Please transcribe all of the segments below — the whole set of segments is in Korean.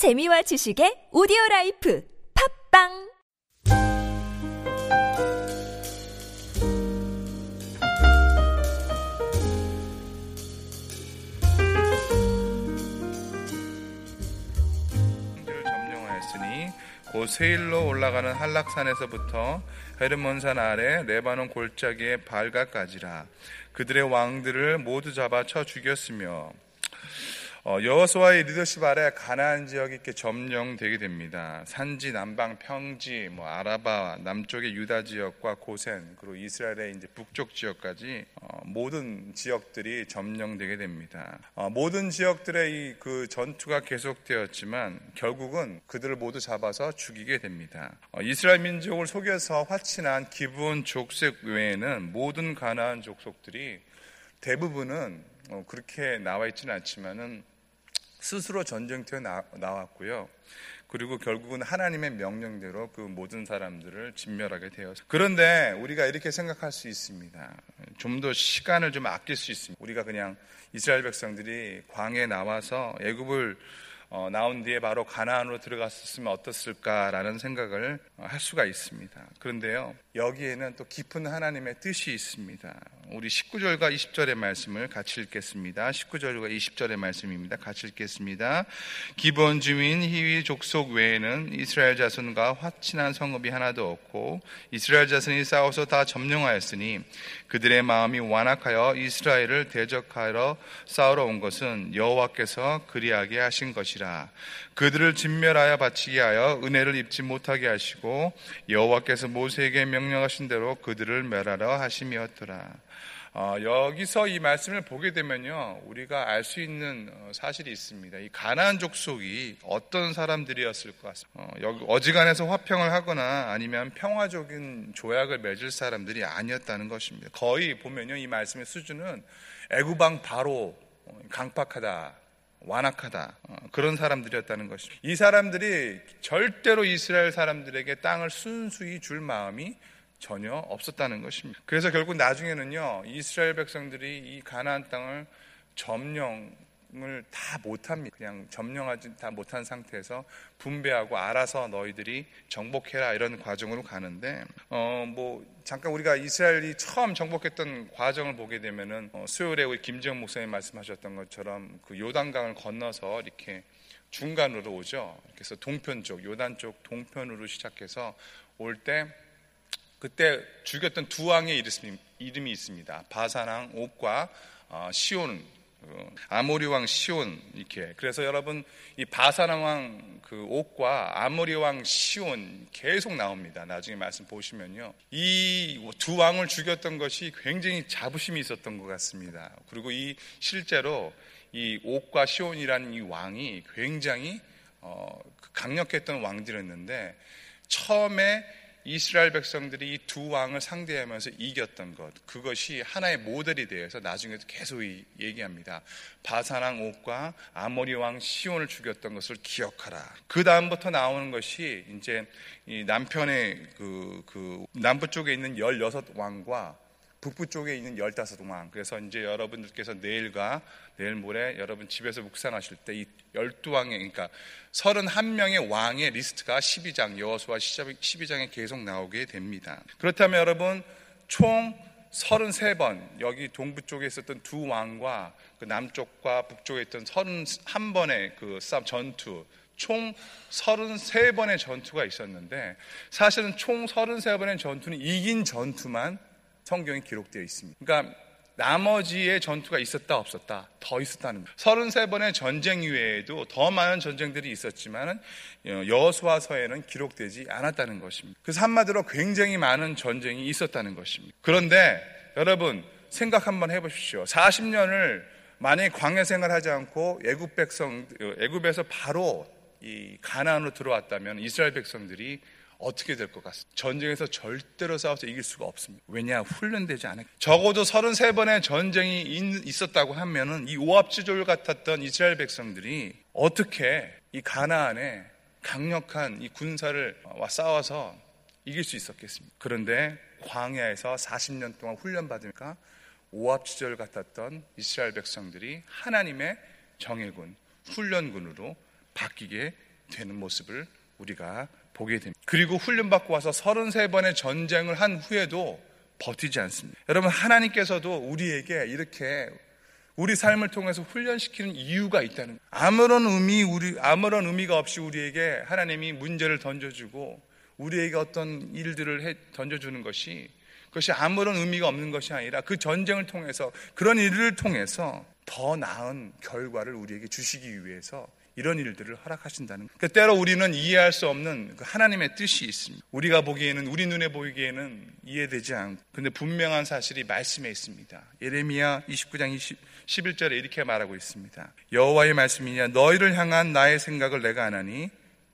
재미와 지식의 오디오 라이프 팟빵! 곧 세일로 올라가는 할락산에서부터 헤르몬산 아래 레바논 골짜기의 바알갓까지라 그들의 왕들을 모두 잡아 쳐 죽였으며 어, 여호수아의 리더십 아래 가나안 지역이 이렇게 점령되게 됩니다. 산지, 남방, 평지, 뭐 아라바, 남쪽의 유다 지역과 고센, 그리고 이스라엘의 이제 북쪽 지역까지 어, 모든 지역들이 점령되게 됩니다. 어, 모든 지역들의 이 그 전투가 계속되었지만 결국은 그들을 모두 잡아서 죽이게 됩니다. 어, 이스라엘 민족을 속여서 화친한 기브온 족속 외에는 모든 가나안 족속들이 대부분은 어, 그렇게 나와 있지는 않지만은 스스로 전쟁터에 나, 나왔고요. 그리고 결국은 하나님의 명령대로 그 모든 사람들을 진멸하게 되었어요. 그런데 우리가 이렇게 생각할 수 있습니다. 좀 더 시간을 좀 아낄 수 있습니다. 우리가 그냥 이스라엘 백성들이 광에 나와서 애굽을 어, 나온 뒤에 바로 가나안으로 들어갔었으면 어떻을까라는 생각을 어, 할 수가 있습니다. 그런데요, 여기에는 또 깊은 하나님의 뜻이 있습니다. 우리 19절과 20절의 말씀을 같이 읽겠습니다. 19절과 20절의 말씀입니다. 같이 읽겠습니다. 기본 주민 희위 족속 외에는 이스라엘 자손과 화친한 성읍이 하나도 없고 이스라엘 자손이 싸워서 다 점령하였으니 그들의 마음이 완악하여 이스라엘을 대적하러 싸우러 온 것은 여호와께서 그리하게 하신 것이라. 그들을 진멸하여 바치게 하여 은혜를 입지 못하게 하시고 여호와께서 모세에게 명령하신 대로 그들을 멸하러 하심이었더라. 어, 여기서 이 말씀을 보게 되면요, 우리가 알 수 있는 어, 사실이 있습니다. 이 가나안 족속이 어떤 사람들이었을 것 같습니다. 어, 어지간해서 화평을 하거나 아니면 평화적인 조약을 맺을 사람들이 아니었다는 것입니다. 거의 보면요, 이 말씀의 수준은 애구방 바로 어, 강팍하다. 완악하다 어, 그런 사람들이었다는 것입니다. 이 사람들이 절대로 이스라엘 사람들에게 땅을 순수히 줄 마음이 전혀 없었다는 것입니다. 그래서 결국 나중에는요 이스라엘 백성들이 이 가나안 땅을 점령 을 다 못합니다. 그냥 점령하지 다 못한 상태에서 분배하고 알아서 너희들이 정복해라 이런 과정으로 가는데 어 뭐 잠깐 우리가 이스라엘이 처음 정복했던 과정을 보게 되면은 어, 수요일에 우리 김지영 목사님 말씀하셨던 것처럼 그 요단강을 건너서 이렇게 중간으로 오죠. 그래서 동편 쪽 요단 쪽 동편으로 시작해서 올때 그때 죽였던 두 왕의 이름이 있습니다. 바산왕 옥과 어, 시온 아모리 왕 시온 이렇게 그래서 여러분 이 바사람 왕그 옥과 아모리 왕 시온 계속 나옵니다. 나중에 말씀 보시면요. 이 두 왕을 죽였던 것이 굉장히 자부심이 있었던 것 같습니다. 그리고 이 실제로 이 옥과 시온이라는 이 왕이 굉장히 어, 강력했던 왕들이었는데 처음에 이스라엘 백성들이 이 두 왕을 상대하면서 이겼던 것 그것이 하나의 모델이 되어서 나중에도 계속 얘기합니다. 바산왕 옥과 아모리 왕 시온을 죽였던 것을 기억하라. 그 다음부터 나오는 것이 이제 이 남편의 그, 그 남부 쪽에 있는 16 왕과 북부 쪽에 있는 15왕. 그래서 이제 여러분들께서 내일과 내일 모레 여러분 집에서 묵상하실 때이 12왕의, 그러니까 31명의 왕의 리스트가 12장, 여호수아 12장에 계속 나오게 됩니다. 그렇다면 여러분, 총 33번, 여기 동부 쪽에 있었던 두 왕과 그 남쪽과 북쪽에 있던 31번의 그 싸움, 전투, 총 33번의 전투가 있었는데 사실은 총 33번의 전투는 이긴 전투만 성경에 기록되어 있습니다. 그러니까 나머지의 전투가 있었다 없었다 더 있었다는 거예요. 33번의 전쟁 이외에도 더 많은 전쟁들이 있었지만 여호수아서에는 기록되지 않았다는 것입니다. 그래서 한마디로 굉장히 많은 전쟁이 있었다는 것입니다. 그런데 여러분 생각 한번 해보십시오. 40년을 만약에 광야 생활하지 않고 애굽 백성 애굽에서 바로 이 가나안으로 들어왔다면 이스라엘 백성들이 어떻게 될 것 같습니다. 전쟁에서 절대로 싸워서 이길 수가 없습니다. 왜냐? 훈련되지 않았 적어도 33번의 전쟁이 있었다고 하면은 이 오합지졸 같았던 이스라엘 백성들이 어떻게 이 가나안에 강력한 이 군사를 싸워서 이길 수 있었겠습니까? 그런데 광야에서 40년 동안 훈련받으니까 오합지졸 같았던 이스라엘 백성들이 하나님의 정예군, 훈련군으로 바뀌게 되는 모습을 우리가 보게 됩니다. 그리고 훈련받고 와서 33번의 전쟁을 한 후에도 버티지 않습니다. 여러분, 하나님께서도 우리에게 이렇게 우리 삶을 통해서 훈련시키는 이유가 있다는 거예요. 아무런 의미, 우리, 아무런 의미가 없이 우리에게 하나님이 문제를 던져주고 우리에게 어떤 일들을 해, 던져주는 것이 그것이 아무런 의미가 없는 것이 아니라 그 전쟁을 통해서 그런 일을 통해서 더 나은 결과를 우리에게 주시기 위해서 이런 일들을 허락하신다는 거예요. 그러니까 때로 우리는 이해할 수 없는 그 하나님의 뜻이 있습니다. 우리가 보기에는 우리 눈에 보이기에는 이해되지 않고 근데 분명한 사실이 말씀에 있습니다. 예레미야 29장 20, 11절에 이렇게 말하고 있습니다. 여호와의 말씀이냐 너희를 향한 나의 생각을 내가 안하니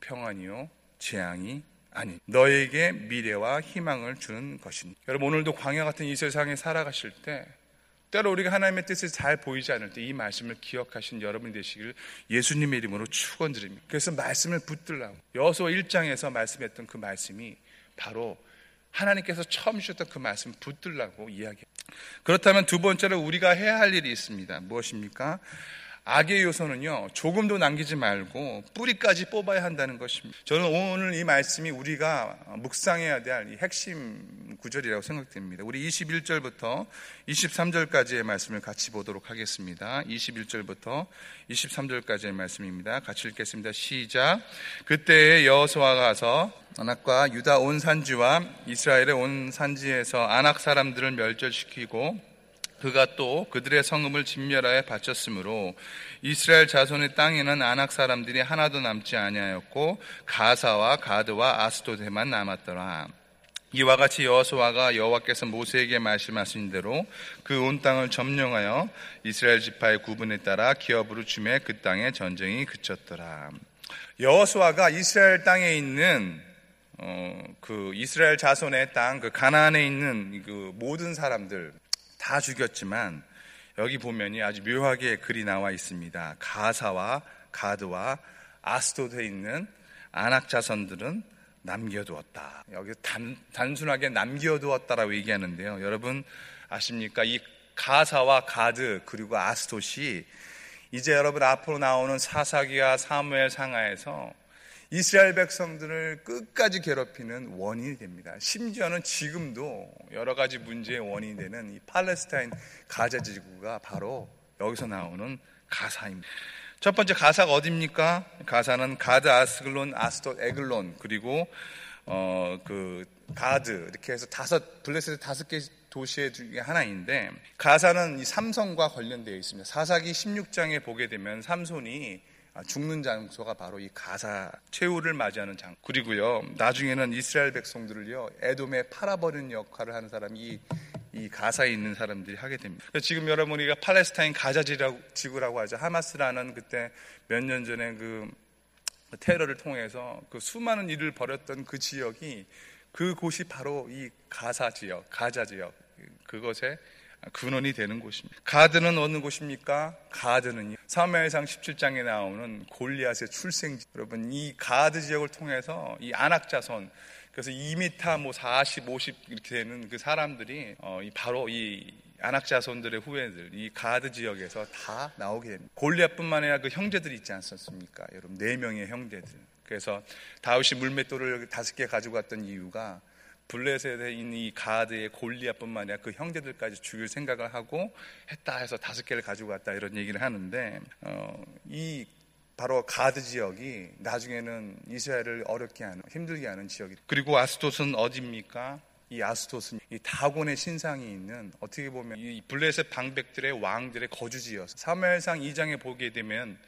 평안이요 재앙이 아니 너에게 미래와 희망을 주는 것이니 여러분 오늘도 광야 같은 이 세상에 살아가실 때 때로 우리가 하나님의 뜻이 잘 보이지 않을 때 이 말씀을 기억하신 여러분 되시길 예수님의 이름으로 축원드립니다. 그래서 말씀을 붙들라고 여호수아 1장에서 말씀했던 그 말씀이 바로 하나님께서 처음 주셨던 그 말씀 붙들라고 이야기. 그렇다면 두 번째로 우리가 해야 할 일이 있습니다. 무엇입니까? 악의 요소는요, 조금도 남기지 말고 뿌리까지 뽑아야 한다는 것입니다. 저는 오늘 이 말씀이 우리가 묵상해야 될 핵심 구절이라고 생각됩니다. 우리 21절부터 23절까지의 말씀을 같이 보도록 하겠습니다. 21절부터 23절까지의 말씀입니다. 같이 읽겠습니다. 시작. 그때에 여호수아가 가서 아낙과 유다 온 산지와 이스라엘의 온 산지에서 아낙 사람들을 멸절시키고 그가 또 그들의 성읍을 진멸하여 바쳤으므로 이스라엘 자손의 땅에는 아낙 사람들이 하나도 남지 아니하였고 가사와 가드와 아스도데만 남았더라. 이와 같이 여호수아가 여호와께서 모세에게 말씀하신 대로 그 온 땅을 점령하여 이스라엘 지파의 구분에 따라 기업으로 주매 그 땅에 전쟁이 그쳤더라. 여호수아가 이스라엘 땅에 있는 어, 그 이스라엘 자손의 땅, 그 가나안에 있는 그 모든 사람들 다 죽였지만 여기 보면이 아주 묘하게 글이 나와 있습니다. 가사와 가드와 아스도드에 있는 안악 자손들은 남겨두었다. 여기 단, 단순하게 남겨두었다라고 얘기하는데요. 여러분 아십니까? 이 가사와 가드 그리고 아스돗이 이제 여러분 앞으로 나오는 사사기와 사무엘 상하에서 이스라엘 백성들을 끝까지 괴롭히는 원인이 됩니다. 심지어는 지금도 여러 가지 문제의 원인이 되는 이 팔레스타인 가자 지구가 바로 여기서 나오는 가사입니다. 첫 번째 가사가 어디입니까? 가사는 가드, 아스글론, 아스돗, 에글론 그리고 어 그 가드 이렇게 해서 다섯 블레셋 다섯 개 도시의 중에 하나인데 가사는 이 삼성과 관련되어 있습니다. 사사기 16장에 보게 되면 삼손이 아, 죽는 장소가 바로 이 가사 최후를 맞이하는 장. 그리고요 나중에는 이스라엘 백성들을요 에돔에 팔아버리는 역할을 하는 사람이 이, 이 가사에 있는 사람들이 하게 됩니다. 지금 여러분이가 팔레스타인 가자 지구라고 하죠. 하마스라는 그때 몇 년 전에 그 테러를 통해서 그 수많은 일을 벌였던 그 지역이 그 곳이 바로 이 가사 지역, 가자 지역 그것에 근원이 되는 곳입니다. 가드는 어느 곳입니까? 가드는 사무엘상 17장에 나오는 골리앗의 출생지. 여러분 이 가드 지역을 통해서 이 안악 자손 그래서 2m 뭐 40, 50 이렇게 되는 그 사람들이 어, 바로 이 안악자손들의 후예들, 이 가드 지역에서 다 나오게 됩니다. 골리앗뿐만 아니라 그 형제들이 있지 않습니까? 여러분 네 명의 형제들. 그래서 다윗이 물맷돌을 다섯 개 가지고 갔던 이유가 블레셋에 있는 이 가드의 골리앗뿐만 아니라 그 형제들까지 죽일 생각을 하고 했다 해서 다섯 개를 가지고 왔다 이런 얘기를 하는데 어, 이 바로 가드 지역이 나중에는 이스라엘을 어렵게 하는 힘들게 하는 지역이 그리고 아스토스는 어디입니까? 이 아스토스는 이 다곤의 신상이 있는 어떻게 보면 이 블레셋 방백들의 왕들의 거주지여서 사무엘상 2장에 보게 되면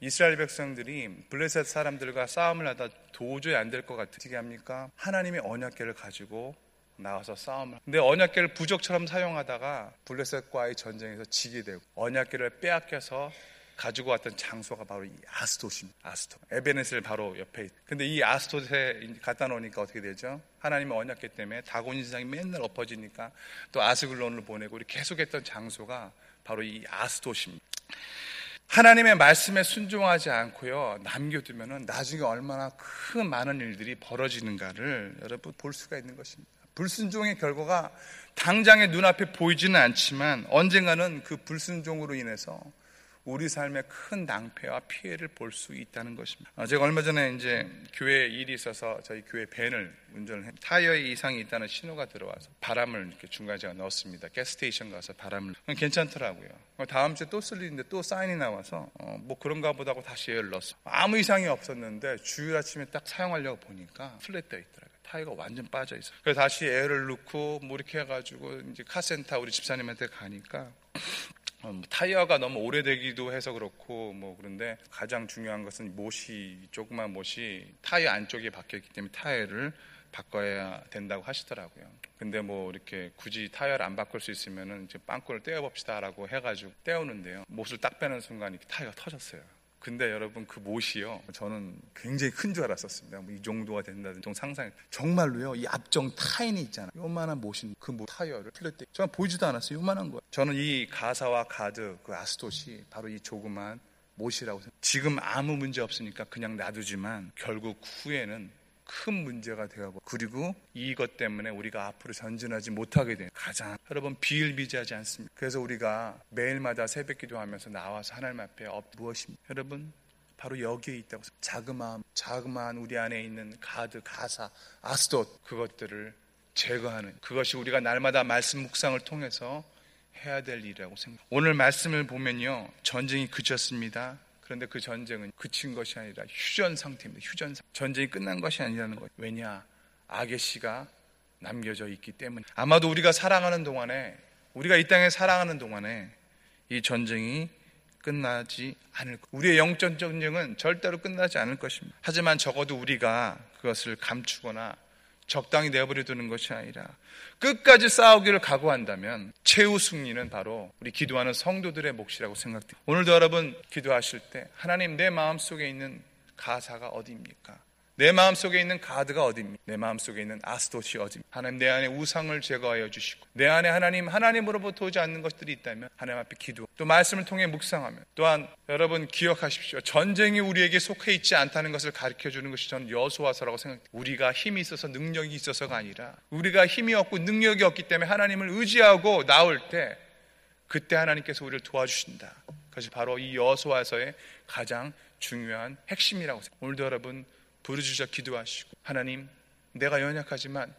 이스라엘 백성들이 블레셋 사람들과 싸움을 하다 도저히 안 될 것 같아. 어떻게 합니까? 하나님의 언약계를 가지고 나와서 싸움을. 근데 언약계를 부적처럼 사용하다가 블레셋과의 전쟁에서 지게 되고 언약계를 빼앗겨서 가지고 왔던 장소가 바로 이 아스토입니다. 아스토. 에베네스를 바로 옆에 있. 근데 이 아스토에 갖다 놓으니까 어떻게 되죠? 하나님의 언약계 때문에 다곤 인상이 맨날 엎어지니까 또 아스글론을 보내고 이렇게 계속했던 장소가 바로 이 아스토입니다. 하나님의 말씀에 순종하지 않고요 남겨두면은 나중에 얼마나 큰 많은 일들이 벌어지는가를 여러분 볼 수가 있는 것입니다. 불순종의 결과가 당장의 눈앞에 보이지는 않지만 언젠가는 그 불순종으로 인해서 우리 삶에 큰 낭패와 피해를 볼 수 있다는 것입니다. 어, 제가 얼마 전에 이제 교회에 일이 있어서 저희 교회 밴을 운전을 했 타이어에 이상이 있다는 신호가 들어와서 바람을 이렇게 중간에 제가 넣었습니다. 가스테이션 가서 바람을 괜찮더라고요. 어, 다음 주에 또쓸 일인데 또 사인이 나와서 어, 뭐 그런가 보다 하고 다시 애를 넣었어. 아무 이상이 없었는데 주일 아침에 딱 사용하려고 보니까 플랫되어 있더라고요. 타이어가 완전 빠져 있어. 그래서 다시 애를 넣고 뭐 이렇게 해가지고 이제 카센터 우리 집사님한테 가니까 어, 뭐 타이어가 너무 오래되기도 해서 그렇고 뭐 그런데 가장 중요한 것은 못이 조그만 못이 타이어 안쪽에 박혀 있기 때문에 타이어를 바꿔야 된다고 하시더라고요. 근데 뭐 이렇게 굳이 타이어를 안 바꿀 수 있으면은 이제 빵꾸를 떼어 봅시다라고 해가지고 떼우는데요. 못을 딱 빼는 순간 이렇게 타이어가 터졌어요. 근데 여러분 그 못이요. 저는 굉장히 큰 줄 알았었습니다. 뭐 이 정도가 된다든 좀 상상. 정말로요. 이 앞정 타인이 있잖아요. 요만한 못인 그 못 타이어를 플랫 때. 저는 보이지도 않았어요. 요만한 거. 저는 이 가사와 가드 그 아스토시 바로 이 조그만 못이라고 생각. 지금 아무 문제 없으니까 그냥 놔두지만 결국 후에는 큰 문제가 되고 그리고 이것 때문에 우리가 앞으로 전진하지 못하게 된 가장 여러분 비일비재하지 않습니다. 그래서 우리가 매일마다 새벽 기도하면서 나와서 하나님 앞에 업 무엇입니까? 여러분 바로 여기에 있다고 자그마한 자그마한 우리 안에 있는 가드 가사 아스돗 그것들을 제거하는 그것이 우리가 날마다 말씀 묵상을 통해서 해야 될 일이라고 생각. 오늘 말씀을 보면요 전쟁이 그쳤습니다. 그런데 그 전쟁은 그친 것이 아니라 휴전 상태입니다. 휴전 상 전쟁이 끝난 것이 아니라는 거예요. 왜냐? 악의 씨가 남겨져 있기 때문에. 아마도 우리가 살아가는 동안에 우리가 이 땅에 살아가는 동안에 이 전쟁이 끝나지 않을 것. 우리의 영적 전쟁은 절대로 끝나지 않을 것입니다. 하지만 적어도 우리가 그것을 감추거나 적당히 내버려 두는 것이 아니라 끝까지 싸우기를 각오한다면 최후 승리는 바로 우리 기도하는 성도들의 몫이라고 생각됩니다. 오늘도 여러분 기도하실 때 하나님 내 마음속에 있는 가사가 어디입니까? 내 마음속에 있는 가드가 어디입니까? 내 마음속에 있는 아스토시 어디입니까? 하나님 내 안에 우상을 제거하여 주시고 내 안에 하나님 하나님으로부터 오지 않는 것들이 있다면 하나님 앞에 기도 또 말씀을 통해 묵상하면 또한 여러분 기억하십시오. 전쟁이 우리에게 속해 있지 않다는 것을 가르쳐 주는 것이 저는 여호와서라고 생각합니다. 우리가 힘이 있어서 능력이 있어서가 아니라 우리가 힘이 없고 능력이 없기 때문에 하나님을 의지하고 나올 때 그때 하나님께서 우리를 도와주신다. 그것이 바로 이 여호와서의 가장 중요한 핵심이라고 생각합니다. 오늘도 여러분 부르주셔 기도하시고 하나님 내가 연약하지만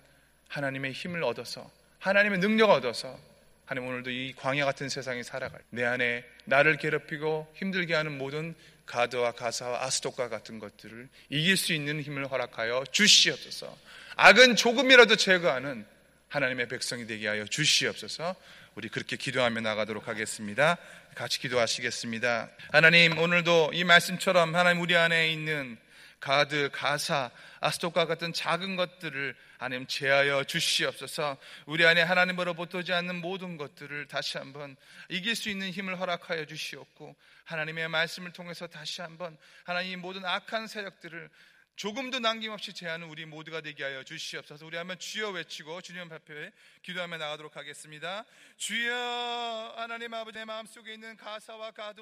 하나님의 힘을 얻어서 하나님의 능력 얻어서 하나님 오늘도 이 광야 같은 세상에 살아갈 내 안에 나를 괴롭히고 힘들게 하는 모든 가드와 가사와 아스톡과 같은 것들을 이길 수 있는 힘을 허락하여 주시옵소서. 악은 조금이라도 제거하는 하나님의 백성이 되게 하여 주시옵소서. 우리 그렇게 기도하며 나가도록 하겠습니다. 같이 기도하시겠습니다. 하나님 오늘도 이 말씀처럼 하나님 우리 안에 있는 가드, 가사, 아스토카 같은 작은 것들을 하나님 제하여 주시옵소서. 우리 안에 하나님으로부터 오지 않는 모든 것들을 다시 한번 이길 수 있는 힘을 허락하여 주시옵고 하나님의 말씀을 통해서 다시 한번 하나님 모든 악한 세력들을 조금도 남김없이 제하는 우리 모두가 되게 하여 주시옵소서. 우리 한번 주여 외치고 주님 발표에 기도하며 나가도록 하겠습니다. 주여 하나님 아버지의 마음속에 있는 가사와 가드